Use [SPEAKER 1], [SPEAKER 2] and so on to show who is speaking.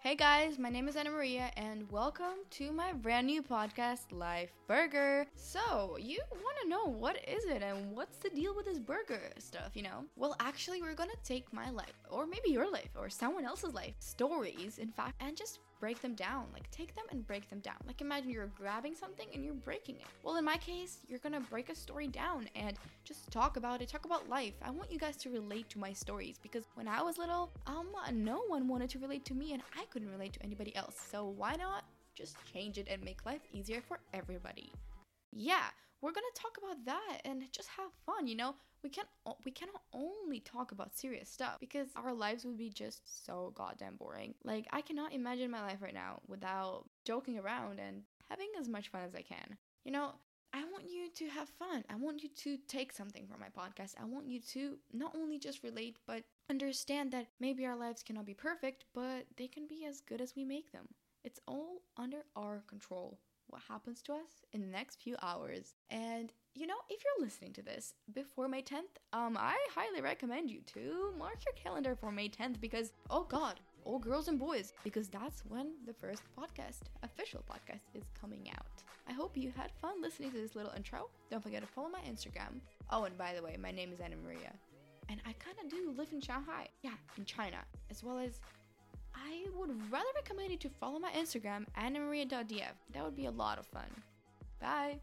[SPEAKER 1] Hey guys, my name is Anna Maria, and welcome to my brand new podcast, Life Burger. So, you want to know what is it and what's the deal with this burger stuff, you know? Well, actually, we're gonna take my life, or maybe your life, or someone else's life, stories, in fact, and just break them down. Like, take them and break them down. Like, imagine you're grabbing something and you're breaking it. Well, in my case, you're gonna break a story down and just talk about it, talk about life. I want you guys to relate to my stories because when I was little, um, no one wanted to relate to me and I couldn't relate to anybody else. So, why not just change it and make life easier for everybody? Yeah, we're gonna talk about that and just have fun, you know? we can't we cannot only talk about serious stuff because our lives would be just so goddamn boring. Like I cannot imagine my life right now without joking around and having as much fun as I can. You know, I want you to have fun. I want you to take something from my podcast. I want you to not only just relate, but understand that maybe our lives cannot be perfect, but they can be as good as we make them. It's all under our control what happens to us in the next few hours. And you know, if you're listening to this before May 10th, um, I highly recommend you to mark your calendar for May 10th because, oh God, all girls and boys, because that's when the first podcast, official podcast, is coming out. I hope you had fun listening to this little intro. Don't forget to follow my Instagram. Oh, and by the way, my name is Anna Maria. And I kind of do live in Shanghai. Yeah, in China. As well as I would rather recommend you to follow my Instagram, annamaria.df. That would be a lot of fun. Bye.